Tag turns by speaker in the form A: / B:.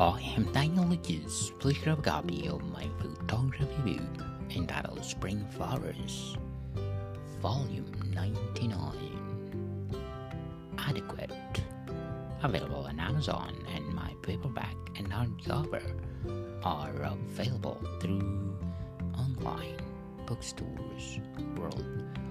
A: I am Daniel Lucas. Please grab a copy of my photography book entitled Spring Flowers, Volume 99. Adequate. Available on Amazon, and my paperback and hardcover are available through online bookstores worldwide.